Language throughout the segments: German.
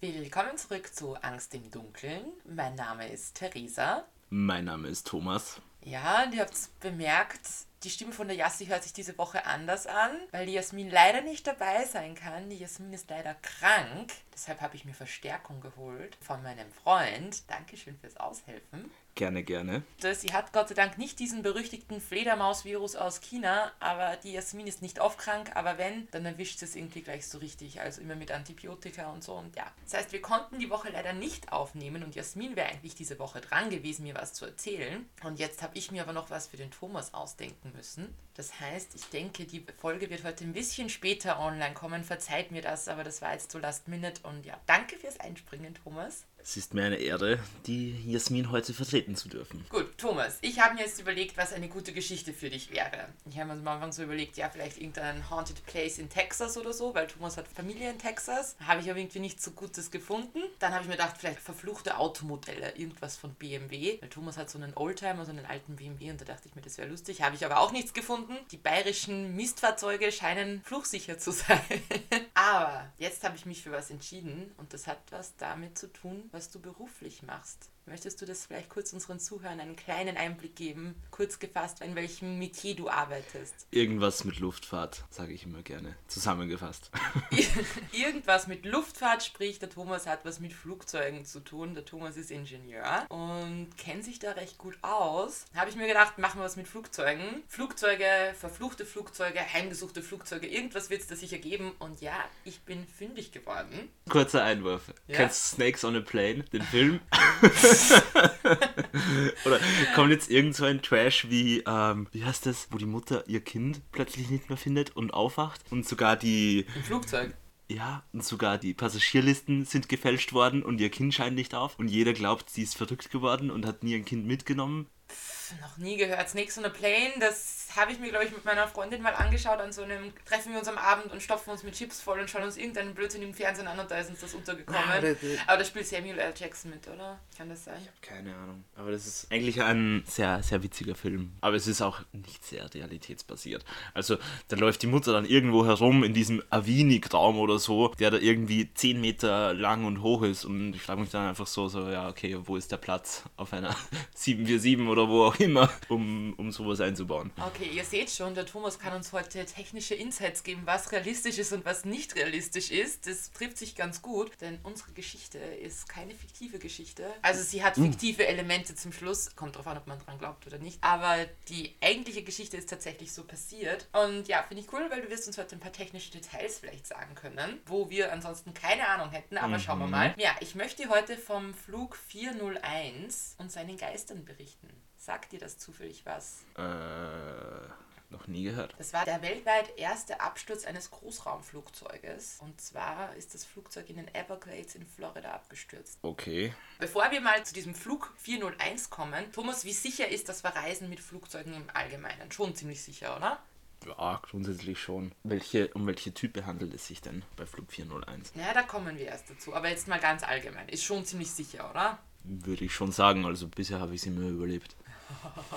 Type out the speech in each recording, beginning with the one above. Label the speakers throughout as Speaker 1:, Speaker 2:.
Speaker 1: Willkommen zurück zu Angst im Dunkeln. Mein Name ist Theresa.
Speaker 2: Mein Name ist Thomas.
Speaker 1: Ja, und ihr habt es bemerkt, die Stimme von der Jassi hört sich diese Woche anders an, weil die Jasmin leider nicht dabei sein kann. Die Jasmin ist leider krank. Deshalb habe ich mir Verstärkung geholt von meinem Freund. Dankeschön fürs Aushelfen.
Speaker 2: Gerne, gerne.
Speaker 1: Sie hat Gott sei Dank nicht diesen berüchtigten Fledermaus-Virus aus China, aber die Jasmin ist nicht oft krank, aber wenn, dann erwischt es irgendwie gleich so richtig, also immer mit Antibiotika und so und ja. Das heißt, wir konnten die Woche leider nicht aufnehmen und Jasmin wäre eigentlich diese Woche dran gewesen, mir was zu erzählen. Und jetzt habe ich mir aber noch was für den Thomas ausdenken müssen. Das heißt, ich denke, die Folge wird heute ein bisschen später online kommen. Verzeiht mir das, aber das war jetzt so last minute und ja, danke fürs Einspringen, Thomas.
Speaker 2: Es ist mir eine Ehre, die Jasmin heute vertreten zu dürfen.
Speaker 1: Gut, Thomas, ich habe mir jetzt überlegt, was eine gute Geschichte für dich wäre. Ich habe mir am Anfang so überlegt, ja, vielleicht irgendein Haunted Place in Texas oder so, weil Thomas hat Familie in Texas. Habe ich aber irgendwie nicht so Gutes gefunden. Dann habe ich mir gedacht, vielleicht verfluchte Automodelle, irgendwas von BMW. Weil Thomas hat so einen Oldtimer, so einen alten BMW und da dachte ich mir, das wäre lustig. Habe ich aber auch nichts gefunden. Die bayerischen Mistfahrzeuge scheinen fluchsicher zu sein. aber jetzt habe ich mich für was entschieden und das hat was damit zu tun, was du beruflich machst. Möchtest du das vielleicht kurz unseren Zuhörern einen kleinen Einblick geben, kurz gefasst, in welchem Metier du arbeitest?
Speaker 2: Irgendwas mit Luftfahrt, sage ich immer gerne. Zusammengefasst.
Speaker 1: Irgendwas mit Luftfahrt, sprich, der Thomas hat was mit Flugzeugen zu tun. Der Thomas ist Ingenieur und kennt sich da recht gut aus. Habe ich mir gedacht, machen wir was mit Flugzeugen. Flugzeuge, verfluchte Flugzeuge, heimgesuchte Flugzeuge, irgendwas wird es da sicher geben. Und ja, ich bin fündig geworden.
Speaker 2: Kurzer Einwurf. Ja? Kennst du Snakes on a Plane, den Film? Oder kommt jetzt irgend so ein Trash wie, ähm, wie heißt das, wo die Mutter ihr Kind plötzlich nicht mehr findet und aufwacht und sogar die...
Speaker 1: Im Flugzeug.
Speaker 2: Ja, und sogar die Passagierlisten sind gefälscht worden und ihr Kind scheint nicht auf. Und jeder glaubt, sie ist verrückt geworden und hat nie ein Kind mitgenommen.
Speaker 1: Noch nie gehört. Snakes on a Plane, das habe ich mir, glaube ich, mit meiner Freundin mal angeschaut an so einem, treffen wir uns am Abend und stopfen uns mit Chips voll und schauen uns irgendeinen Blödsinn im Fernsehen an und da ist uns das untergekommen. Ah, Aber da spielt Samuel L. Jackson mit, oder? Kann das sein?
Speaker 2: Ich habe keine Ahnung. Aber das ist eigentlich ein sehr, sehr witziger Film. Aber es ist auch nicht sehr realitätsbasiert. Also da läuft die Mutter dann irgendwo herum in diesem Avini-Traum oder so, der da irgendwie 10 Meter lang und hoch ist und ich frage mich dann einfach so, so, ja, okay, wo ist der Platz auf einer 747 oder wo auch immer, um, um sowas einzubauen?
Speaker 1: Okay. Ihr seht schon, der Thomas kann uns heute technische Insights geben, was realistisch ist und was nicht realistisch ist. Das trifft sich ganz gut, denn unsere Geschichte ist keine fiktive Geschichte. Also sie hat hm. fiktive Elemente zum Schluss, kommt drauf an, ob man dran glaubt oder nicht. Aber die eigentliche Geschichte ist tatsächlich so passiert. Und ja, finde ich cool, weil du wirst uns heute ein paar technische Details vielleicht sagen können, wo wir ansonsten keine Ahnung hätten. Aber mhm. schauen wir mal. Ja, ich möchte heute vom Flug 401 und seinen Geistern berichten. Sagt dir das zufällig was?
Speaker 2: Äh, noch nie gehört.
Speaker 1: Das war der weltweit erste Absturz eines Großraumflugzeuges. Und zwar ist das Flugzeug in den Everglades in Florida abgestürzt.
Speaker 2: Okay.
Speaker 1: Bevor wir mal zu diesem Flug 401 kommen, Thomas, wie sicher ist das Verreisen mit Flugzeugen im Allgemeinen? Schon ziemlich sicher, oder?
Speaker 2: Ja, grundsätzlich schon. Welche, um welche Type handelt es sich denn bei Flug 401?
Speaker 1: Naja, da kommen wir erst dazu. Aber jetzt mal ganz allgemein. Ist schon ziemlich sicher, oder?
Speaker 2: Würde ich schon sagen. Also bisher habe ich sie immer überlebt.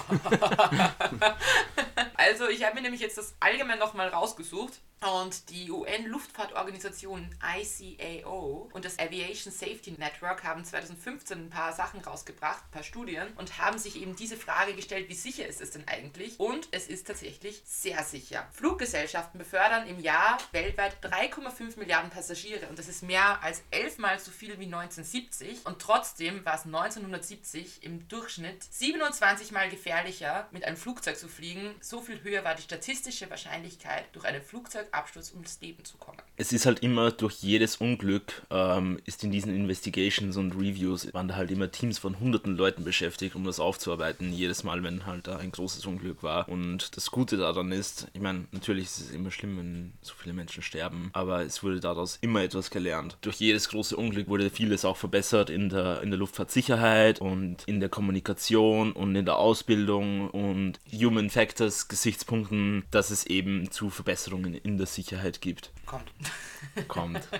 Speaker 1: also ich habe mir nämlich jetzt das allgemein nochmal rausgesucht und die UN-Luftfahrtorganisation ICAO und das Aviation Safety Network haben 2015 ein paar Sachen rausgebracht, ein paar Studien und haben sich eben diese Frage gestellt, wie sicher ist es denn eigentlich? Und es ist tatsächlich sehr sicher. Fluggesellschaften befördern im Jahr weltweit 3,5 Milliarden Passagiere und das ist mehr als elfmal so viel wie 1970 und trotzdem war es 1970 im Durchschnitt 27 mal gefährlicher mit einem Flugzeug zu fliegen. So viel höher war die statistische Wahrscheinlichkeit durch einen Flugzeug Absturz ums Leben zu kommen.
Speaker 2: Es ist halt immer durch jedes Unglück, ähm, ist in diesen Investigations und Reviews, waren da halt immer Teams von hunderten Leuten beschäftigt, um das aufzuarbeiten, jedes Mal, wenn halt da ein großes Unglück war. Und das Gute daran ist, ich meine, natürlich ist es immer schlimm, wenn so viele Menschen sterben, aber es wurde daraus immer etwas gelernt. Durch jedes große Unglück wurde vieles auch verbessert in der, in der Luftfahrtsicherheit und in der Kommunikation und in der Ausbildung und Human Factors Gesichtspunkten, dass es eben zu Verbesserungen in der Sicherheit gibt.
Speaker 1: Kommt.
Speaker 2: Kommt.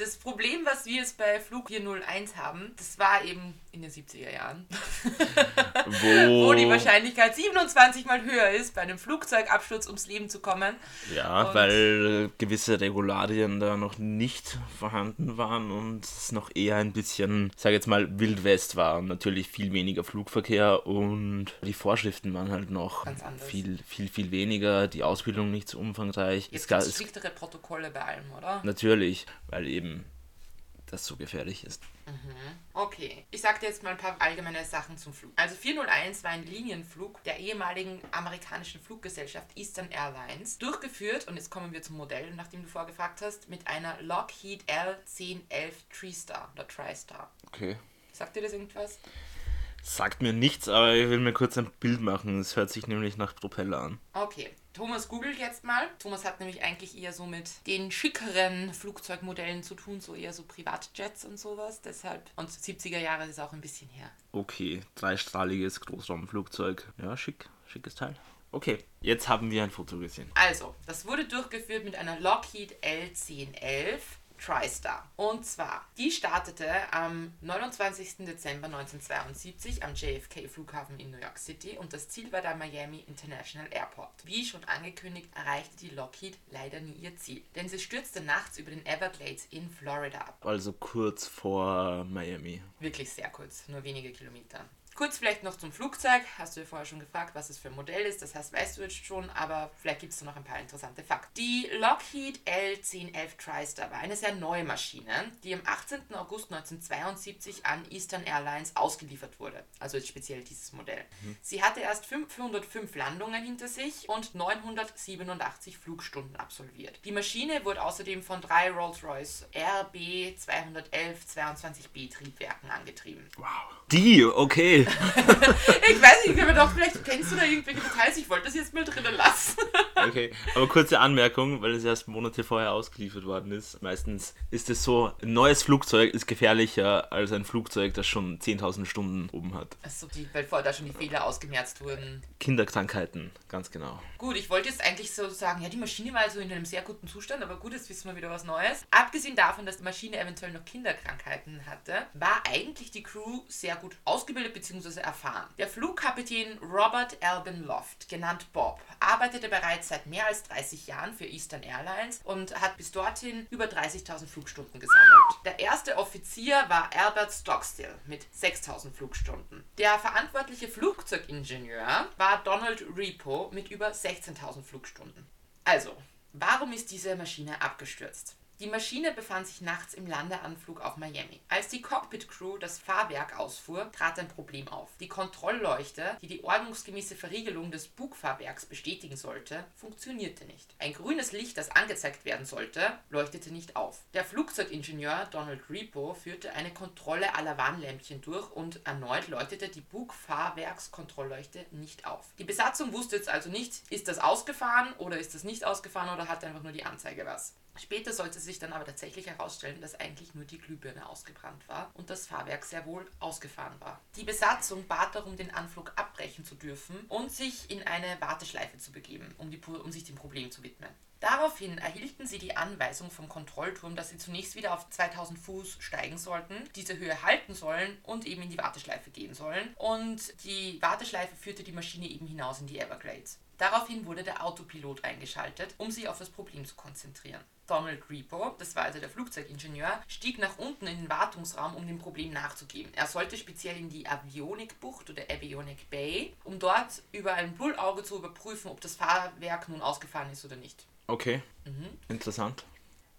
Speaker 1: Das Problem, was wir jetzt bei Flug 401 haben, das war eben in den 70er Jahren,
Speaker 2: Wo,
Speaker 1: wo die Wahrscheinlichkeit 27 mal höher ist, bei einem Flugzeugabsturz ums Leben zu kommen.
Speaker 2: Ja,
Speaker 1: Und-
Speaker 2: weil gewisse Regularien da noch nicht vorhanden waren und es noch eher ein bisschen, sag jetzt mal, Wild West war. Und natürlich viel weniger Flugverkehr und die Vorschriften waren halt noch viel, viel, viel weniger, die Ausbildung nicht so umfangreich.
Speaker 1: Jetzt
Speaker 2: es gab
Speaker 1: striktere Protokolle bei allem, oder?
Speaker 2: natürlich, weil eben das so gefährlich ist.
Speaker 1: Okay, ich sag dir jetzt mal ein paar allgemeine Sachen zum Flug. Also 401 war ein Linienflug der ehemaligen amerikanischen Fluggesellschaft Eastern Airlines, durchgeführt, und jetzt kommen wir zum Modell, nachdem du vorgefragt hast, mit einer Lockheed L1011 TriStar oder TriStar.
Speaker 2: Okay.
Speaker 1: Sagt dir das irgendwas?
Speaker 2: Sagt mir nichts, aber ich will mir kurz ein Bild machen. Es hört sich nämlich nach Propeller an.
Speaker 1: Okay, Thomas googelt jetzt mal. Thomas hat nämlich eigentlich eher so mit den schickeren Flugzeugmodellen zu tun, so eher so Privatjets und sowas. Deshalb, und 70er Jahre ist auch ein bisschen her.
Speaker 2: Okay, dreistrahliges Großraumflugzeug. Ja, schick, schickes Teil. Okay, jetzt haben wir ein Foto gesehen.
Speaker 1: Also, das wurde durchgeführt mit einer Lockheed L1011 TriStar. Und zwar, die startete am 29. Dezember 1972 am JFK-Flughafen in New York City und das Ziel war der Miami International Airport. Wie schon angekündigt, erreichte die Lockheed leider nie ihr Ziel, denn sie stürzte nachts über den Everglades in Florida ab.
Speaker 2: Also kurz vor Miami.
Speaker 1: Wirklich sehr kurz, nur wenige Kilometer. Kurz vielleicht noch zum Flugzeug. Hast du ja vorher schon gefragt, was es für ein Modell ist. Das heißt, weißt du jetzt schon, aber vielleicht gibt es da noch ein paar interessante Fakten. Die Lockheed L1011 TriStar war eine sehr neue Maschine, die am 18. August 1972 an Eastern Airlines ausgeliefert wurde. Also speziell dieses Modell. Sie hatte erst 505 Landungen hinter sich und 987 Flugstunden absolviert. Die Maschine wurde außerdem von drei Rolls-Royce RB 211 22B Triebwerken angetrieben.
Speaker 2: Wow. Die, okay.
Speaker 1: Ich weiß nicht, ich habe mir gedacht, vielleicht kennst du da irgendwelche Details. Ich wollte das jetzt mal drinnen lassen.
Speaker 2: Okay, aber kurze Anmerkung, weil es erst Monate vorher ausgeliefert worden ist. Meistens ist es so, ein neues Flugzeug ist gefährlicher als ein Flugzeug, das schon 10.000 Stunden oben hat.
Speaker 1: Achso, weil vorher da schon die Fehler ausgemerzt wurden.
Speaker 2: Kinderkrankheiten, ganz genau.
Speaker 1: Gut, ich wollte jetzt eigentlich so sagen, ja, die Maschine war also in einem sehr guten Zustand, aber gut, jetzt wissen wir wieder was Neues. Abgesehen davon, dass die Maschine eventuell noch Kinderkrankheiten hatte, war eigentlich die Crew sehr gut ausgebildet bzw. erfahren. Der Flugkapitän Robert Albin Loft, genannt Bob, arbeitete bereits seit mehr als 30 Jahren für Eastern Airlines und hat bis dorthin über 30.000 Flugstunden gesammelt. Der erste Offizier war Albert Stockstill mit 6.000 Flugstunden. Der verantwortliche Flugzeugingenieur war Donald Repo mit über 16.000 Flugstunden. Also, warum ist diese Maschine abgestürzt? Die Maschine befand sich nachts im Landeanflug auf Miami. Als die Cockpit-Crew das Fahrwerk ausfuhr, trat ein Problem auf. Die Kontrollleuchte, die die ordnungsgemäße Verriegelung des Bugfahrwerks bestätigen sollte, funktionierte nicht. Ein grünes Licht, das angezeigt werden sollte, leuchtete nicht auf. Der Flugzeugingenieur Donald Repo führte eine Kontrolle aller Warnlämpchen durch und erneut leuchtete die Bugfahrwerkskontrollleuchte nicht auf. Die Besatzung wusste jetzt also nicht, ist das ausgefahren oder ist das nicht ausgefahren oder hat einfach nur die Anzeige was. Später sollte sich dann aber tatsächlich herausstellen, dass eigentlich nur die Glühbirne ausgebrannt war und das Fahrwerk sehr wohl ausgefahren war. Die Besatzung bat darum, den Anflug abbrechen zu dürfen und sich in eine Warteschleife zu begeben, um, die, um sich dem Problem zu widmen. Daraufhin erhielten sie die Anweisung vom Kontrollturm, dass sie zunächst wieder auf 2000 Fuß steigen sollten, diese Höhe halten sollen und eben in die Warteschleife gehen sollen. Und die Warteschleife führte die Maschine eben hinaus in die Everglades. Daraufhin wurde der Autopilot eingeschaltet, um sich auf das Problem zu konzentrieren. Donald Repo, das war also der Flugzeugingenieur, stieg nach unten in den Wartungsraum, um dem Problem nachzugehen. Er sollte speziell in die Avionik-Bucht oder Avionic Bay, um dort über ein Bullauge zu überprüfen, ob das Fahrwerk nun ausgefahren ist oder nicht.
Speaker 2: Okay, interessant.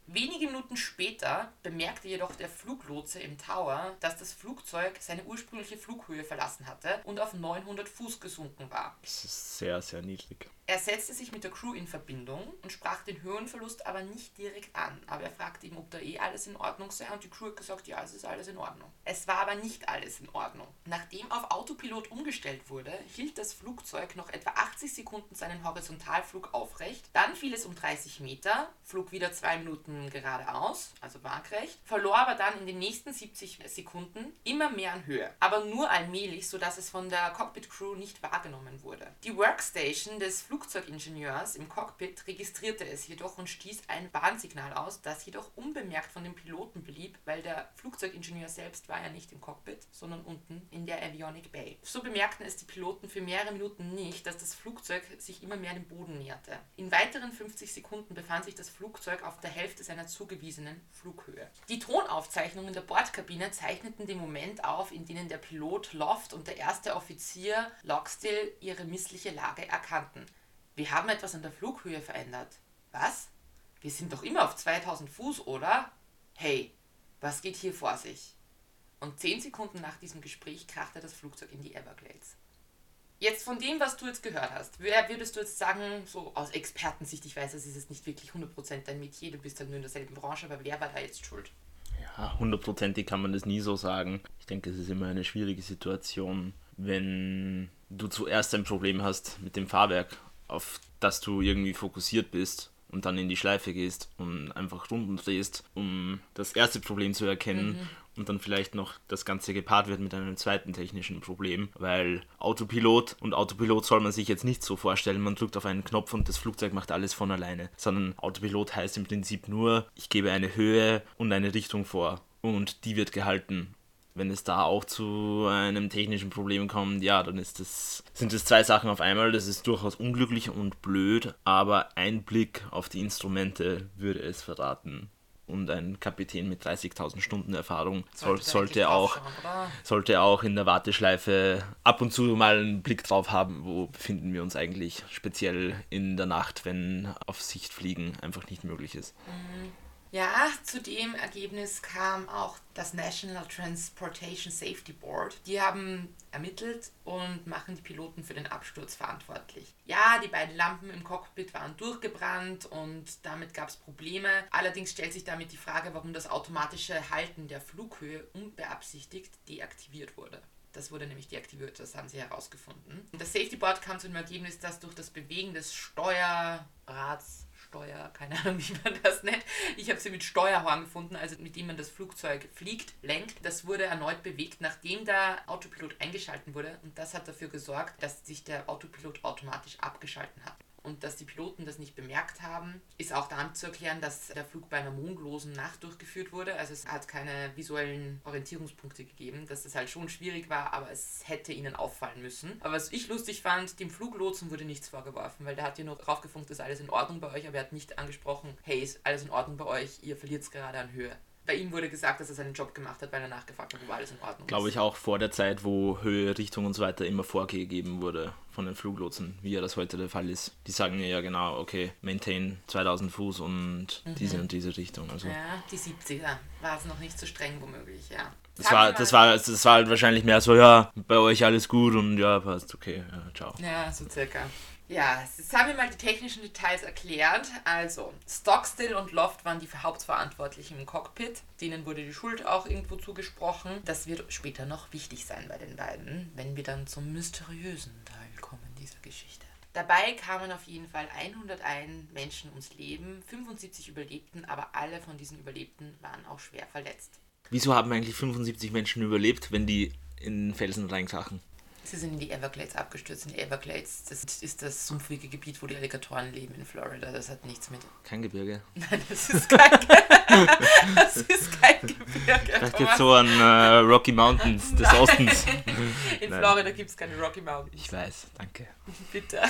Speaker 1: Wenige Minuten später bemerkte jedoch der Fluglotse im Tower, dass das Flugzeug seine ursprüngliche Flughöhe verlassen hatte und auf 900 Fuß gesunken war.
Speaker 2: Das ist sehr, sehr niedrig.
Speaker 1: Er setzte sich mit der Crew in Verbindung und sprach den Höhenverlust aber nicht direkt an. Aber er fragte ihm, ob da eh alles in Ordnung sei und die Crew hat gesagt, ja, es ist alles in Ordnung. Es war aber nicht alles in Ordnung. Nachdem auf Autopilot umgestellt wurde, hielt das Flugzeug noch etwa 80 Sekunden seinen Horizontalflug aufrecht. Dann fiel es um 30 Meter, flog wieder zwei Minuten geradeaus, also waagrecht, verlor aber dann in den nächsten 70 Sekunden immer mehr an Höhe, aber nur allmählich, sodass es von der Cockpit-Crew nicht wahrgenommen wurde. Die Workstation des Flugzeugingenieurs im Cockpit registrierte es jedoch und stieß ein Warnsignal aus, das jedoch unbemerkt von den Piloten blieb, weil der Flugzeugingenieur selbst war ja nicht im Cockpit, sondern unten in der Avionic Bay. So bemerkten es die Piloten für mehrere Minuten nicht, dass das Flugzeug sich immer mehr dem Boden näherte. In weiteren 50 Sekunden befand sich das Flugzeug auf der Hälfte seiner zugewiesenen Flughöhe. Die Tonaufzeichnungen der Bordkabine zeichneten den Moment auf, in denen der Pilot Loft und der erste Offizier Lockstill ihre missliche Lage erkannten. Wir haben etwas an der Flughöhe verändert. Was? Wir sind doch immer auf 2000 Fuß, oder? Hey, was geht hier vor sich? Und zehn Sekunden nach diesem Gespräch krachte das Flugzeug in die Everglades. Jetzt von dem, was du jetzt gehört hast, wer würdest du jetzt sagen, so aus Expertensicht, ich weiß, es ist jetzt nicht wirklich 100% dein Metier, du bist halt nur in derselben Branche, aber wer war da jetzt schuld?
Speaker 2: Ja, hundertprozentig kann man das nie so sagen. Ich denke, es ist immer eine schwierige Situation, wenn du zuerst ein Problem hast mit dem Fahrwerk, auf das du irgendwie fokussiert bist und dann in die Schleife gehst und einfach Runden drehst, um das erste Problem zu erkennen mhm und dann vielleicht noch das Ganze gepaart wird mit einem zweiten technischen Problem, weil Autopilot und Autopilot soll man sich jetzt nicht so vorstellen, man drückt auf einen Knopf und das Flugzeug macht alles von alleine, sondern Autopilot heißt im Prinzip nur, ich gebe eine Höhe und eine Richtung vor und die wird gehalten. Wenn es da auch zu einem technischen Problem kommt, ja, dann ist das, sind es zwei Sachen auf einmal. Das ist durchaus unglücklich und blöd, aber ein Blick auf die Instrumente würde es verraten und ein Kapitän mit 30.000 Stunden Erfahrung soll, sollte, auch, sollte auch in der Warteschleife ab und zu mal einen Blick drauf haben, wo befinden wir uns eigentlich, speziell in der Nacht, wenn auf Sicht fliegen einfach nicht möglich ist.
Speaker 1: Mhm. Ja, zu dem Ergebnis kam auch das National Transportation Safety Board. Die haben ermittelt und machen die Piloten für den Absturz verantwortlich. Ja, die beiden Lampen im Cockpit waren durchgebrannt und damit gab es Probleme. Allerdings stellt sich damit die Frage, warum das automatische Halten der Flughöhe unbeabsichtigt deaktiviert wurde. Das wurde nämlich deaktiviert, das haben sie herausgefunden. Das Safety Board kam zu dem Ergebnis, dass durch das Bewegen des Steuerrads Steuer, keine Ahnung, wie man das nennt. Ich habe sie mit Steuerhorn gefunden, also mit dem man das Flugzeug fliegt, lenkt. Das wurde erneut bewegt, nachdem der Autopilot eingeschalten wurde. Und das hat dafür gesorgt, dass sich der Autopilot automatisch abgeschalten hat und dass die Piloten das nicht bemerkt haben, ist auch damit zu erklären, dass der Flug bei einer mondlosen Nacht durchgeführt wurde. Also es hat keine visuellen Orientierungspunkte gegeben, dass das halt schon schwierig war, aber es hätte ihnen auffallen müssen. Aber was ich lustig fand, dem Fluglotsen wurde nichts vorgeworfen, weil der hat ja nur draufgefunkt, ist alles in Ordnung bei euch, aber er hat nicht angesprochen, hey, ist alles in Ordnung bei euch, ihr verliert es gerade an Höhe bei ihm wurde gesagt, dass er seinen Job gemacht hat, weil er nachgefragt hat, ob alles in Ordnung
Speaker 2: Glaube ich auch vor der Zeit, wo Höhe, Richtung und so weiter immer vorgegeben wurde von den Fluglotsen, wie ja das heute der Fall ist. Die sagen ja genau, okay, maintain 2000 Fuß und mhm. diese und diese Richtung. Also.
Speaker 1: Ja, die 70er war es noch nicht so streng womöglich, ja.
Speaker 2: Das war, das, war, das war halt wahrscheinlich mehr so, ja, bei euch alles gut und ja, passt, okay, ja, ciao.
Speaker 1: Ja, so circa. Ja, jetzt haben wir mal die technischen Details erklärt. Also, Stockstill und Loft waren die Hauptverantwortlichen im Cockpit. Denen wurde die Schuld auch irgendwo zugesprochen. Das wird später noch wichtig sein bei den beiden, wenn wir dann zum mysteriösen Teil kommen dieser Geschichte. Dabei kamen auf jeden Fall 101 Menschen ums Leben, 75 überlebten, aber alle von diesen Überlebten waren auch schwer verletzt.
Speaker 2: Wieso haben eigentlich 75 Menschen überlebt, wenn die in Felsen reinkrachen?
Speaker 1: Sie sind in die Everglades abgestürzt. In die Everglades, das ist das sumpfige Gebiet, wo die Alligatoren leben in Florida. Das hat nichts mit.
Speaker 2: Kein Gebirge.
Speaker 1: Nein, das ist kein, das ist kein Gebirge.
Speaker 2: Das geht so an äh, Rocky Mountains des Nein. Ostens.
Speaker 1: In Nein. Florida gibt es keine Rocky Mountains.
Speaker 2: Ich weiß, danke.
Speaker 1: Bitte.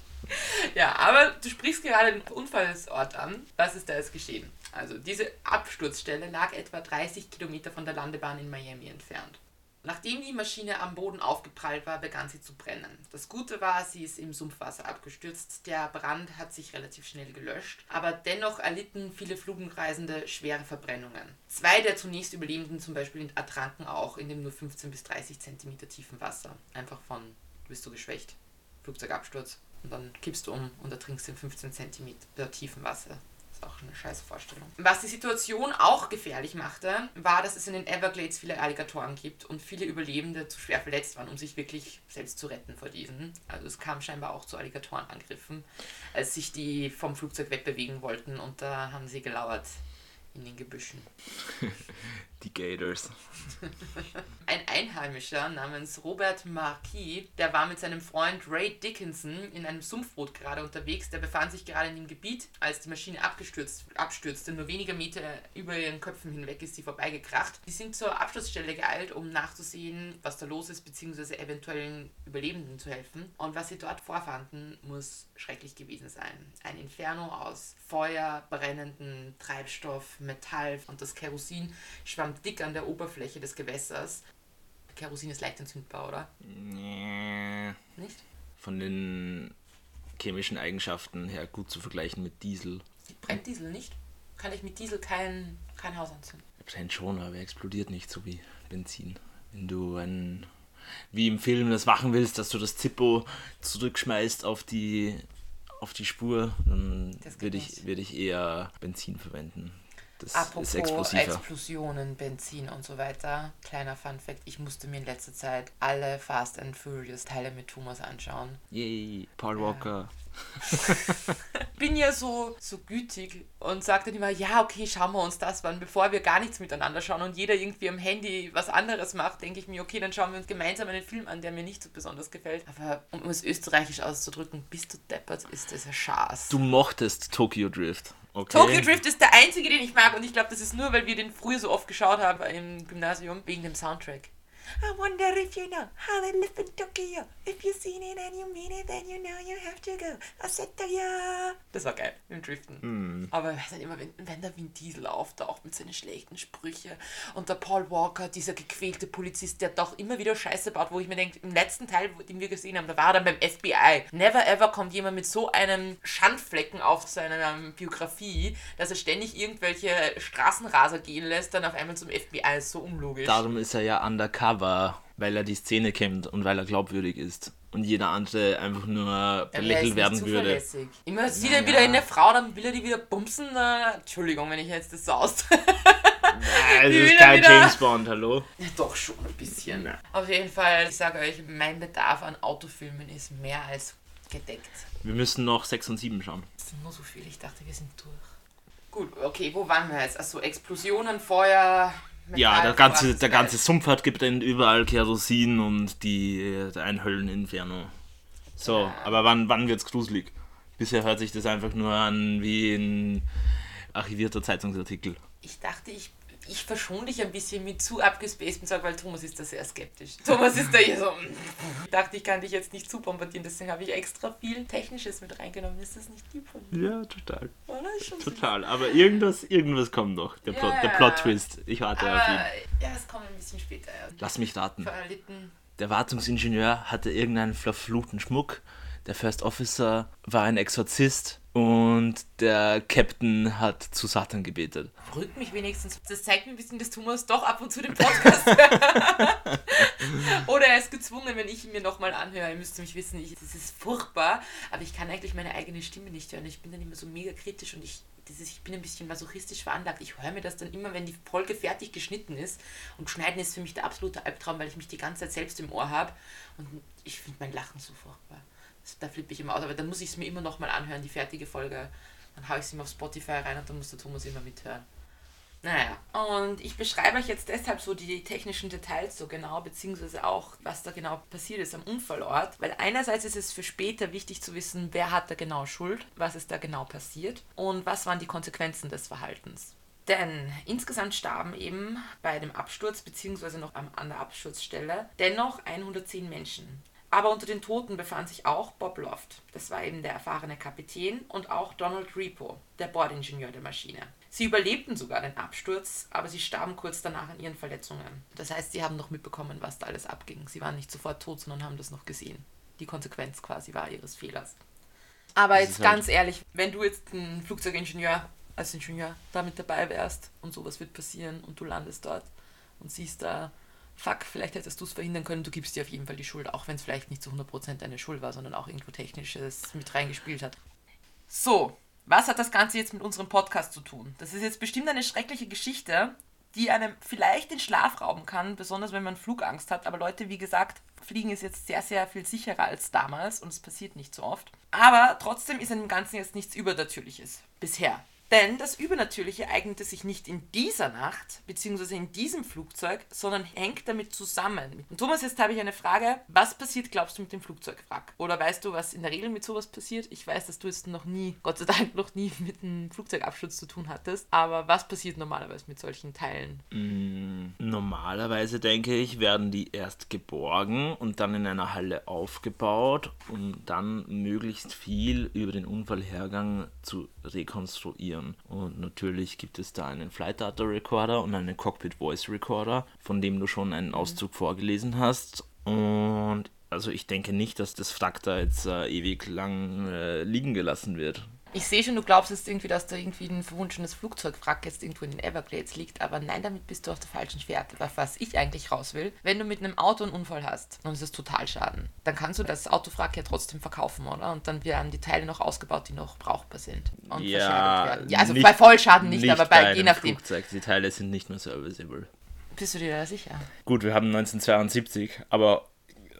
Speaker 1: ja, aber du sprichst gerade den Unfallsort an. Was ist da jetzt geschehen? Also, diese Absturzstelle lag etwa 30 Kilometer von der Landebahn in Miami entfernt. Nachdem die Maschine am Boden aufgeprallt war, begann sie zu brennen. Das Gute war, sie ist im Sumpfwasser abgestürzt. Der Brand hat sich relativ schnell gelöscht, aber dennoch erlitten viele Flugreisende schwere Verbrennungen. Zwei der zunächst Überlebenden zum Beispiel ertranken auch in dem nur 15 bis 30 cm tiefen Wasser. Einfach von, bist du geschwächt, Flugzeugabsturz und dann kippst du um und ertrinkst in 15 cm tiefen Wasser. Auch eine scheiß Vorstellung. Was die Situation auch gefährlich machte, war, dass es in den Everglades viele Alligatoren gibt und viele Überlebende zu schwer verletzt waren, um sich wirklich selbst zu retten vor diesen. Also es kam scheinbar auch zu Alligatorenangriffen, als sich die vom Flugzeug wegbewegen wollten und da haben sie gelauert in den Gebüschen.
Speaker 2: Die Gators.
Speaker 1: Ein Einheimischer namens Robert Marquis, der war mit seinem Freund Ray Dickinson in einem Sumpfboot gerade unterwegs. Der befand sich gerade in dem Gebiet, als die Maschine abgestürzt, abstürzte. Nur wenige Meter über ihren Köpfen hinweg ist sie vorbeigekracht. Die sind zur Abschlussstelle geeilt, um nachzusehen, was da los ist, beziehungsweise eventuellen Überlebenden zu helfen. Und was sie dort vorfanden, muss schrecklich gewesen sein. Ein Inferno aus Feuer, brennenden Treibstoff, Metall und das Kerosin schwamm dick an der Oberfläche des Gewässers. Kerosin ist leicht entzündbar, oder?
Speaker 2: Nee.
Speaker 1: Nicht?
Speaker 2: Von den chemischen Eigenschaften her gut zu vergleichen mit Diesel.
Speaker 1: Brennt Diesel nicht? Kann ich mit Diesel kein, kein Haus anzünden?
Speaker 2: Brennt schon, aber er explodiert nicht so wie Benzin. Wenn du ein, wie im Film das machen willst, dass du das Zippo zurückschmeißt auf die, auf die Spur, dann würde ich, würde ich eher Benzin verwenden. Das
Speaker 1: Apropos
Speaker 2: ist explosiver.
Speaker 1: Explosionen, Benzin und so weiter. Kleiner Fun Fact, ich musste mir in letzter Zeit alle Fast and Furious Teile mit Thomas anschauen.
Speaker 2: Yay, Paul Walker.
Speaker 1: Bin ja so, so gütig und sage dann immer, ja, okay, schauen wir uns das an, bevor wir gar nichts miteinander schauen und jeder irgendwie am Handy was anderes macht, denke ich mir, okay, dann schauen wir uns gemeinsam einen Film an, der mir nicht so besonders gefällt. Aber um es österreichisch auszudrücken, bist du deppert, ist das ein Schaß.
Speaker 2: Du mochtest Tokyo Drift. Okay.
Speaker 1: Tokyo Drift ist der einzige, den ich mag und ich glaube, das ist nur, weil wir den früher so oft geschaut haben im Gymnasium, wegen dem Soundtrack. I wonder if you know how they live in Tokyo. If you seen it and you mean it, then you know you have to go. I said to ya. Das war geil, im Driften. Aber ich weiß nicht immer, wenn, wenn der Vin Diesel auftaucht mit seinen schlechten Sprüchen und der Paul Walker, dieser gequälte Polizist, der doch immer wieder Scheiße baut, wo ich mir denke, im letzten Teil, den wir gesehen haben, da war er dann beim FBI. Never ever kommt jemand mit so einem Schandflecken auf seiner ähm, Biografie, dass er ständig irgendwelche Straßenraser gehen lässt, dann auf einmal zum FBI. Ist so unlogisch.
Speaker 2: Darum ist er ja undercover, weil er die Szene kennt und weil er glaubwürdig ist. Und jeder andere einfach nur
Speaker 1: Ja,
Speaker 2: belächelt werden würde.
Speaker 1: Immer sieht er wieder in der Frau, dann will er die wieder bumsen. Na, Entschuldigung, wenn ich jetzt das so ausdrücke.
Speaker 2: Also
Speaker 1: Die
Speaker 2: ist kein
Speaker 1: er wieder-
Speaker 2: James Bond, hallo?
Speaker 1: Ja, doch schon ein bisschen.
Speaker 2: Ja.
Speaker 1: Auf jeden Fall, ich sage euch, mein Bedarf an Autofilmen ist mehr als gedeckt.
Speaker 2: Wir müssen noch 6 und 7 schauen.
Speaker 1: Das sind nur so viele, ich dachte, wir sind durch. Gut, okay, wo waren wir jetzt? Achso, Explosionen, Feuer.
Speaker 2: Ja, der ganze, der ganze. Sumpf hat gebrennt, überall Kerosin und die, äh, ein Hölleninferno. So,
Speaker 1: Ja.
Speaker 2: aber wann, wann wird's gruselig? Bisher hört sich das einfach nur an wie ein archivierter Zeitungsartikel.
Speaker 1: Ich dachte, ich, ich verschone dich ein bisschen mit zu abgespaceden Zeug, weil Thomas ist da sehr skeptisch. Thomas ist da hier so. Ich dachte, ich kann dich jetzt nicht zu bombardieren, deswegen habe ich extra viel Technisches mit reingenommen. Ist das nicht lieb von dir?
Speaker 2: Ja, total.
Speaker 1: Oder? Ist schon süß.
Speaker 2: Total. Aber irgendwas, irgendwas kommt noch. Der, Plot, der
Speaker 1: Ja.
Speaker 2: Plot-Twist. Ich warte auf
Speaker 1: Aber
Speaker 2: ihn.
Speaker 1: ja, es kommt ein bisschen später. Ja.
Speaker 2: Lass mich raten.
Speaker 1: Verlitten.
Speaker 2: Der Wartungsingenieur hatte irgendeinen verfluchten Schmuck. Der First Officer war ein Exorzist. Und der Captain hat zu Satan gebetet.
Speaker 1: Beruhigt mich wenigstens. Das zeigt mir ein bisschen, dass Thomas doch ab und zu den Podcast. Oder er ist gezwungen, wenn ich ihn mir nochmal anhöre. Ihr müsst mich wissen, ich, das ist furchtbar. Aber ich kann eigentlich meine eigene Stimme nicht hören. Ich bin dann immer so mega kritisch und ich, ist, ich bin ein bisschen masochistisch veranlagt. Ich höre mir das dann immer, wenn die Folge fertig geschnitten ist. Und schneiden ist für mich der absolute Albtraum, weil ich mich die ganze Zeit selbst im Ohr habe. Und ich finde mein Lachen so furchtbar. Da flippe ich immer aus. Aber dann muss ich es mir immer nochmal anhören, die fertige Folge. Dann haue ich es ihm auf Spotify rein und dann muss der Thomas immer mithören. Naja, und ich beschreibe euch jetzt deshalb so die technischen Details so genau, beziehungsweise auch, was da genau passiert ist am Unfallort. Weil einerseits ist es für später wichtig zu wissen, wer hat da genau Schuld, was ist da genau passiert und was waren die Konsequenzen des Verhaltens. Denn insgesamt starben eben bei dem Absturz, beziehungsweise noch an der Absturzstelle, dennoch 110 Menschen. Aber unter den Toten befand sich auch Bob Loft. Das war eben der erfahrene Kapitän und auch Donald Repo, der Bordingenieur der Maschine. Sie überlebten sogar den Absturz, aber sie starben kurz danach an ihren Verletzungen. Das heißt, sie haben noch mitbekommen, was da alles abging. Sie waren nicht sofort tot, sondern haben das noch gesehen. Die Konsequenz quasi war ihres Fehlers. Aber
Speaker 2: Das
Speaker 1: jetzt
Speaker 2: halt-
Speaker 1: ganz ehrlich, wenn du jetzt ein Flugzeugingenieur als Ingenieur damit dabei wärst und sowas wird passieren und du landest dort und siehst da, fuck, vielleicht hättest du es verhindern können, du gibst dir auf jeden Fall die Schuld, auch wenn es vielleicht nicht zu 100% deine Schuld war, sondern auch irgendwo Technisches mit reingespielt hat. So, Was hat das Ganze jetzt mit unserem Podcast zu tun? Das ist jetzt bestimmt eine schreckliche Geschichte, die einem vielleicht den Schlaf rauben kann, besonders wenn man Flugangst hat. Aber Leute, wie gesagt, Fliegen ist jetzt sehr, sehr viel sicherer als damals und es passiert nicht so oft. Aber trotzdem ist an dem Ganzen jetzt nichts Übernatürliches bisher. Denn das Übernatürliche eignete sich nicht in dieser Nacht, beziehungsweise in diesem Flugzeug, sondern hängt damit zusammen. Und Thomas, jetzt habe ich eine Frage. Was passiert, glaubst du, mit dem Flugzeugwrack? Oder weißt du, was in der Regel mit sowas passiert? Ich weiß, dass du es noch nie, Gott sei Dank, noch nie mit einem Flugzeugabsturz zu tun hattest. Aber was passiert normalerweise mit solchen Teilen?
Speaker 2: Mm, normalerweise, denke ich, werden die erst geborgen und dann in einer Halle aufgebaut, um dann möglichst viel über den Unfallhergang zu rekonstruieren konzentrieren. Und natürlich gibt es da einen Flight Data Recorder und einen Cockpit Voice Recorder, von dem du schon einen Auszug vorgelesen hast. Und also ich denke nicht, dass das Wrack da jetzt äh, ewig lang äh, liegen gelassen wird.
Speaker 1: Ich sehe schon, du glaubst jetzt irgendwie, dass da irgendwie ein verwunschenes Flugzeugwrack jetzt irgendwo in den Everglades liegt, aber nein, damit bist du auf der falschen Fährte. Was ich eigentlich raus will, wenn du mit einem Auto einen Unfall hast und es ist Totalschaden, dann kannst du das Autowrack ja trotzdem verkaufen, oder? Und dann werden die Teile noch ausgebaut, die noch brauchbar sind und
Speaker 2: ja, werden.
Speaker 1: Ja, also nicht, bei Vollschaden nicht, nicht aber bei, bei
Speaker 2: je nachdem. Flugzeug. Die Teile sind nicht mehr serviceable.
Speaker 1: Bist du dir da sicher?
Speaker 2: Gut, wir haben 1972, aber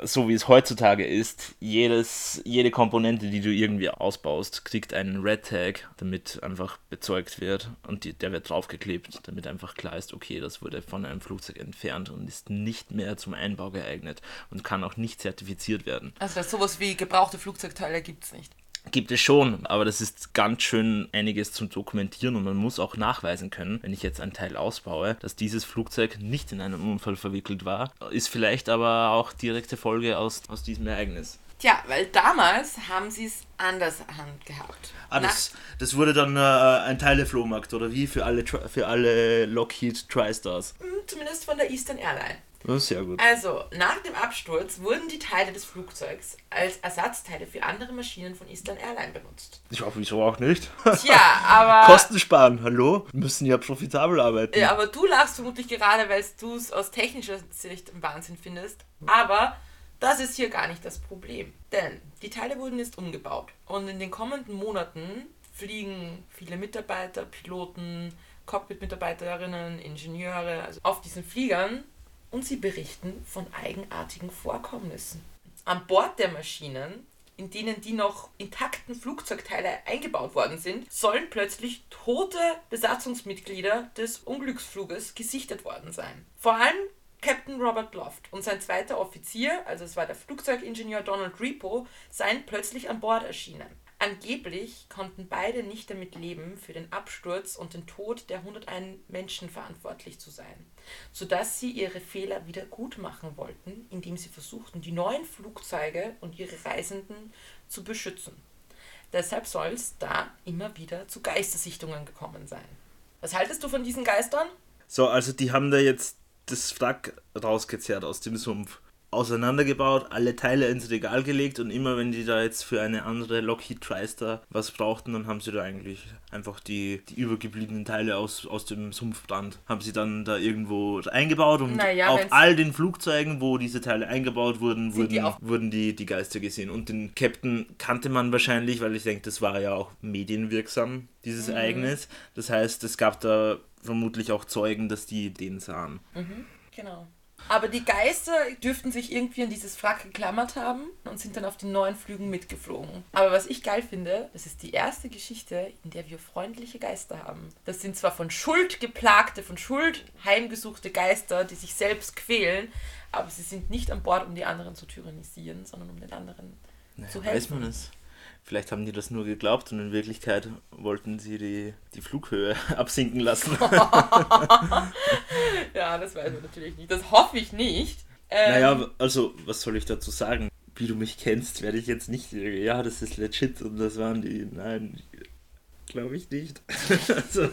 Speaker 2: so wie es heutzutage ist, jedes, jede Komponente, die du irgendwie ausbaust, kriegt einen Red Tag, damit einfach bezeugt wird und die, der wird draufgeklebt, damit einfach klar ist, okay, das wurde von einem Flugzeug entfernt und ist nicht mehr zum Einbau geeignet und kann auch nicht zertifiziert werden.
Speaker 1: Also das sowas wie gebrauchte Flugzeugteile gibt es nicht.
Speaker 2: Gibt es schon, aber das ist ganz schön einiges zum Dokumentieren und man muss auch nachweisen können, wenn ich jetzt ein Teil ausbaue, dass dieses Flugzeug nicht in einen Unfall verwickelt war. Ist vielleicht aber auch direkte Folge aus, aus diesem Ereignis.
Speaker 1: Tja, weil damals haben sie es anders gehabt.
Speaker 2: Ah, das, das wurde dann äh, ein Teileflohmarkt, oder wie? Für alle, für alle Lockheed TriStars.
Speaker 1: Hm, zumindest von der Eastern Airline.
Speaker 2: Das ist sehr gut.
Speaker 1: Also, nach dem Absturz wurden die Teile des Flugzeugs als Ersatzteile für andere Maschinen von Eastern Airline benutzt.
Speaker 2: Ich hoffe, wieso auch nicht.
Speaker 1: Tja, aber.
Speaker 2: Kosten sparen, hallo? Wir müssen ja profitabel arbeiten.
Speaker 1: Ja, aber du lachst vermutlich gerade, weil du es aus technischer Sicht im Wahnsinn findest. Aber das ist hier gar nicht das Problem. Denn die Teile wurden jetzt umgebaut. Und in den kommenden Monaten fliegen viele Mitarbeiter, Piloten, Cockpit-Mitarbeiterinnen, Ingenieure, also auf diesen Fliegern und sie berichten von eigenartigen Vorkommnissen. An Bord der Maschinen, in denen die noch intakten Flugzeugteile eingebaut worden sind, sollen plötzlich tote Besatzungsmitglieder des Unglücksfluges gesichtet worden sein. Vor allem Captain Robert Loft und sein zweiter Offizier, also es war der Flugzeugingenieur Donald Repo, seien plötzlich an Bord erschienen. Angeblich konnten beide nicht damit leben, für den Absturz und den Tod der 101 Menschen verantwortlich zu sein, sodass sie ihre Fehler wieder gut machen wollten, indem sie versuchten, die neuen Flugzeuge und ihre Reisenden zu beschützen. Deshalb soll es da immer wieder zu Geistersichtungen gekommen sein. Was haltest du von diesen Geistern?
Speaker 2: So, also die haben da jetzt das Wrack rausgezerrt aus dem Sumpf auseinandergebaut, alle Teile ins Regal gelegt und immer wenn die da jetzt für eine andere Lockheed TriStar was brauchten, dann haben sie da eigentlich einfach die, die übergebliebenen Teile aus, aus dem Sumpfbrand, haben sie dann da irgendwo eingebaut und naja, auf all den Flugzeugen, wo diese Teile eingebaut wurden, wurden die, wurden die, die Geister gesehen. Und den Captain kannte man wahrscheinlich, weil ich denke, das war ja auch medienwirksam, dieses mhm. Ereignis. Das heißt, es gab da vermutlich auch Zeugen, dass die den sahen.
Speaker 1: Mhm. Genau. Aber die Geister dürften sich irgendwie an dieses Wrack geklammert haben und sind dann auf den neuen Flügen mitgeflogen. Aber was ich geil finde, das ist die erste Geschichte, in der wir freundliche Geister haben. Das sind zwar von Schuld geplagte, von Schuld heimgesuchte Geister, die sich selbst quälen, aber sie sind nicht an Bord, um die anderen zu tyrannisieren, sondern um den anderen naja, zu helfen.
Speaker 2: Weiß man es. Vielleicht haben die das nur geglaubt und in Wirklichkeit wollten sie die, die Flughöhe absinken lassen.
Speaker 1: ja, das weiß man natürlich nicht. Das hoffe ich nicht.
Speaker 2: Ähm, naja, also, was soll ich dazu sagen? Wie du mich kennst, werde ich jetzt nicht, ja, das ist legit und das waren die, nein, glaube ich nicht. also,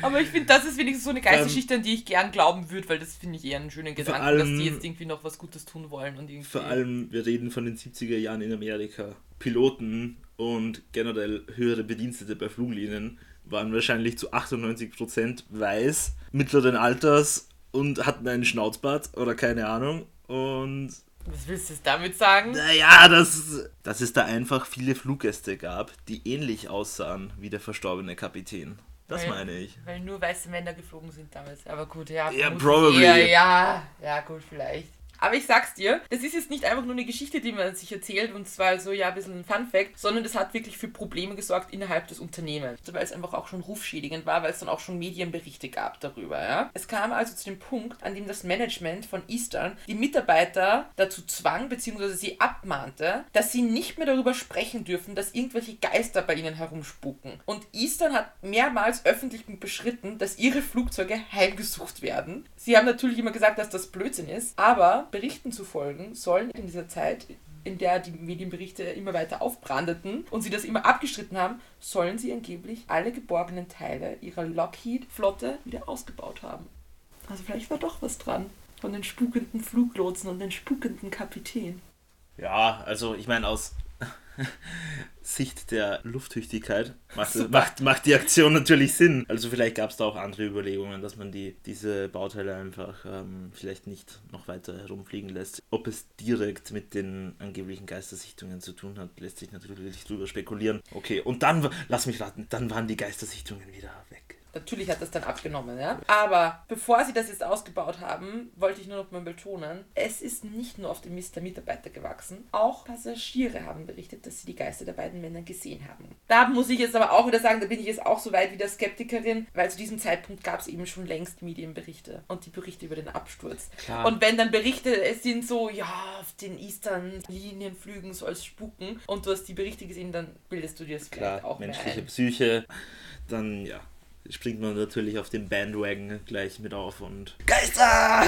Speaker 1: Aber ich finde, das ist wenigstens so eine Geistesgeschichte, an die ich gern glauben würde, weil das finde ich eher einen schönen Gedanken, allem, dass die jetzt irgendwie noch was Gutes tun wollen. Und irgendwie
Speaker 2: vor allem, wir reden von den 70er Jahren in Amerika. Piloten und generell höhere Bedienstete bei Fluglinien waren wahrscheinlich zu 98% weiß, mittleren Alters und hatten einen Schnauzbart oder keine Ahnung. Und
Speaker 1: Was willst du damit sagen?
Speaker 2: Naja, dass, dass es da einfach viele Fluggäste gab, die ähnlich aussahen wie der verstorbene Kapitän. Das
Speaker 1: weil,
Speaker 2: meine ich.
Speaker 1: Weil nur weiße Männer geflogen sind damals. Aber gut, ja.
Speaker 2: Ja, probably.
Speaker 1: Eher, ja, ja, gut, vielleicht. Aber ich sag's dir, das ist jetzt nicht einfach nur eine Geschichte, die man sich erzählt und zwar so, ja, ein bisschen ein Fun-Fact, sondern das hat wirklich für Probleme gesorgt innerhalb des Unternehmens. Weil es einfach auch schon rufschädigend war, weil es dann auch schon Medienberichte gab darüber, ja. Es kam also zu dem Punkt, an dem das Management von Eastern die Mitarbeiter dazu zwang, beziehungsweise sie abmahnte, dass sie nicht mehr darüber sprechen dürfen, dass irgendwelche Geister bei ihnen herumspuken. Und Eastern hat mehrmals öffentlich beschritten, dass ihre Flugzeuge heimgesucht werden. Sie haben natürlich immer gesagt, dass das Blödsinn ist, aber Berichten zu folgen, sollen in dieser Zeit, in der die Medienberichte immer weiter aufbrandeten und sie das immer abgestritten haben, sollen sie angeblich alle geborgenen Teile ihrer Lockheed-Flotte wieder ausgebaut haben. Also vielleicht war doch was dran von den spukenden Fluglotsen und den spukenden Kapitän.
Speaker 2: Ja, also ich meine, aus Sicht der Lufttüchtigkeit macht, macht, macht die Aktion natürlich Sinn. Also vielleicht gab es da auch andere Überlegungen, dass man die, diese Bauteile einfach ähm, vielleicht nicht noch weiter herumfliegen lässt. Ob es direkt mit den angeblichen Geistersichtungen zu tun hat, lässt sich natürlich drüber spekulieren. Okay, und dann, lass mich raten, dann waren die Geistersichtungen wieder weg.
Speaker 1: Natürlich hat das dann abgenommen, ja. Aber bevor sie das jetzt ausgebaut haben, wollte ich nur noch mal betonen, es ist nicht nur auf dem Mist der Mitarbeiter gewachsen. Auch Passagiere haben berichtet, dass sie die Geister der beiden Männer gesehen haben. Da muss ich jetzt aber auch wieder sagen, da bin ich jetzt auch so weit wie der Skeptikerin, weil zu diesem Zeitpunkt gab es eben schon längst Medienberichte und die Berichte über den Absturz. Klar. Und wenn dann Berichte es sind so, ja, auf den Eastern-Linienflügen soll es spuken und du hast die Berichte gesehen, dann bildest du dir das
Speaker 2: Klar,
Speaker 1: vielleicht auch
Speaker 2: menschliche Psyche, dann ja springt man natürlich auf den Bandwagon gleich mit auf und Geister!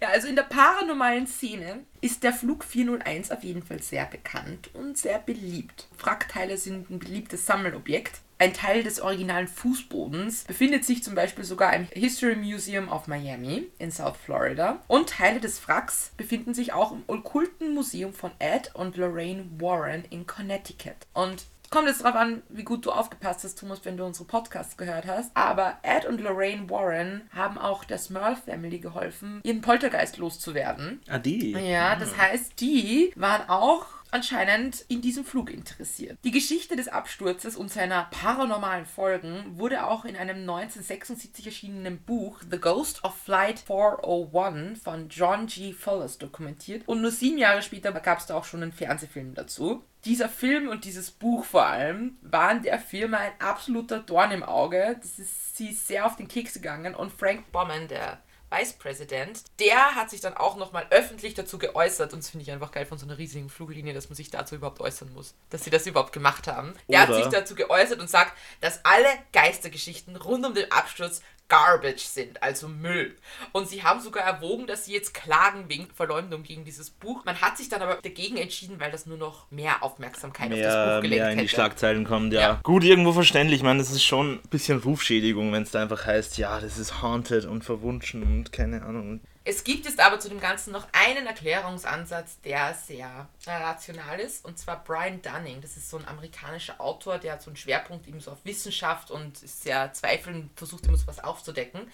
Speaker 1: Ja, also in der paranormalen Szene ist der Flug 401 auf jeden Fall sehr bekannt und sehr beliebt. Wrackteile sind ein beliebtes Sammelobjekt. Ein Teil des originalen Fußbodens befindet sich zum Beispiel sogar im History Museum of Miami in South Florida. Und Teile des Wracks befinden sich auch im Okkulten Museum von Ed und Lorraine Warren in Connecticut. Und Kommt jetzt darauf an, wie gut du aufgepasst hast, Thomas, wenn du unsere Podcasts gehört hast. Aber Ed und Lorraine Warren haben auch der Smurl Family geholfen, ihren Poltergeist loszuwerden.
Speaker 2: Ah, die?
Speaker 1: Ja, das heißt, die waren auch anscheinend in diesem Flug interessiert. Die Geschichte des Absturzes und seiner paranormalen Folgen wurde auch in einem 1976 erschienenen Buch The Ghost of Flight 401 von John G. Fullis dokumentiert und nur sieben Jahre später gab es da auch schon einen Fernsehfilm dazu dieser Film und dieses Buch vor allem waren der Firma ein absoluter Dorn im Auge. Das ist sie ist sehr auf den Keks gegangen und Frank Bommen, der Vice President, der hat sich dann auch nochmal öffentlich dazu geäußert und das finde ich einfach geil von so einer riesigen Fluglinie, dass man sich dazu überhaupt äußern muss, dass sie das überhaupt gemacht haben. Der Oder hat sich dazu geäußert und sagt, dass alle Geistergeschichten rund um den Absturz Garbage sind, also Müll. Und sie haben sogar erwogen, dass sie jetzt klagen wegen Verleumdung gegen dieses Buch. Man hat sich dann aber dagegen entschieden, weil das nur noch mehr Aufmerksamkeit mehr, auf das Buch gelenkt
Speaker 2: mehr in die Schlagzeilen kommt, ja. ja. Gut, irgendwo verständlich. Ich meine, das ist schon ein bisschen Rufschädigung, wenn es da einfach heißt, ja, das ist haunted und verwunschen und keine Ahnung.
Speaker 1: Es gibt jetzt aber zu dem Ganzen noch einen Erklärungsansatz, der sehr rational ist, und zwar Brian Dunning. Das ist so ein amerikanischer Autor, der hat so einen Schwerpunkt eben so auf Wissenschaft und ist sehr zweifelnd, versucht immer so was aufzudecken.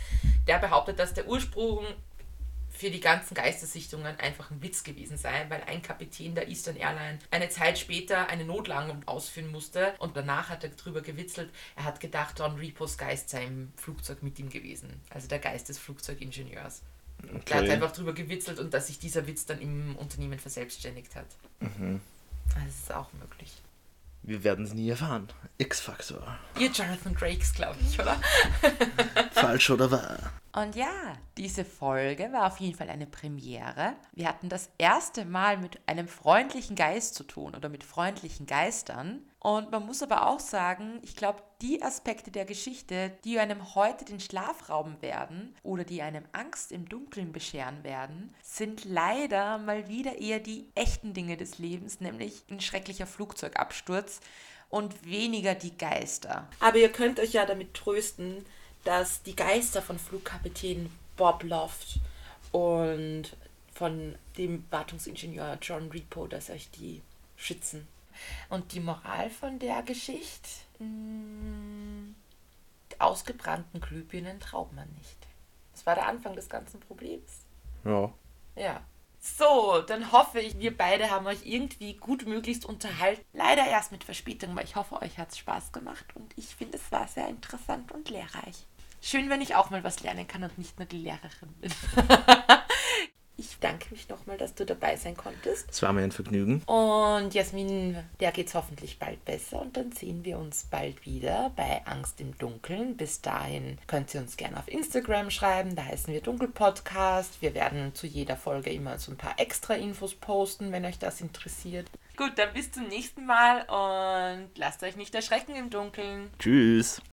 Speaker 1: Der behauptet, dass der Ursprung für die ganzen Geistersichtungen einfach ein Witz gewesen sei, weil ein Kapitän der Eastern Airline eine Zeit später eine Notlandung ausführen musste und danach hat er drüber gewitzelt, er hat gedacht, Don Repos Geist sei im Flugzeug mit ihm gewesen, also der Geist des Flugzeugingenieurs. Okay. Er hat einfach drüber gewitzelt und dass sich dieser Witz dann im Unternehmen verselbstständigt hat. Mhm. Das ist auch möglich.
Speaker 2: Wir werden es nie erfahren. X-Faktor.
Speaker 1: Ihr Jonathan Drakes, glaube ich, oder?
Speaker 2: Falsch oder wahr?
Speaker 1: Und ja, diese Folge war auf jeden Fall eine Premiere. Wir hatten das erste Mal mit einem freundlichen Geist zu tun oder mit freundlichen Geistern. Und man muss aber auch sagen, ich glaube, die Aspekte der Geschichte, die einem heute den Schlaf rauben werden oder die einem Angst im Dunkeln bescheren werden, sind leider mal wieder eher die echten Dinge des Lebens, nämlich ein schrecklicher Flugzeugabsturz und weniger die Geister. Aber ihr könnt euch ja damit trösten, dass die Geister von Flugkapitän Bob Loft und von dem Wartungsingenieur John Repo, dass euch die schützen. Und die Moral von der Geschichte? Hm, ausgebrannten Glühbirnen traut man nicht. Das war der Anfang des ganzen Problems.
Speaker 2: Ja.
Speaker 1: Ja. So, dann hoffe ich, wir beide haben euch irgendwie gut möglichst unterhalten. Leider erst mit Verspätung, aber ich hoffe, euch hat es Spaß gemacht und ich finde, es war sehr interessant und lehrreich. Schön, wenn ich auch mal was lernen kann und nicht nur die Lehrerin bin. Ich danke mich nochmal, dass du dabei sein konntest.
Speaker 2: Es war mir ein Vergnügen.
Speaker 1: Und Jasmin, der geht's hoffentlich bald besser und dann sehen wir uns bald wieder bei Angst im Dunkeln. Bis dahin könnt ihr uns gerne auf Instagram schreiben, da heißen wir Dunkelpodcast. Wir werden zu jeder Folge immer so ein paar extra Infos posten, wenn euch das interessiert. Gut, dann bis zum nächsten Mal und lasst euch nicht erschrecken im Dunkeln.
Speaker 2: Tschüss.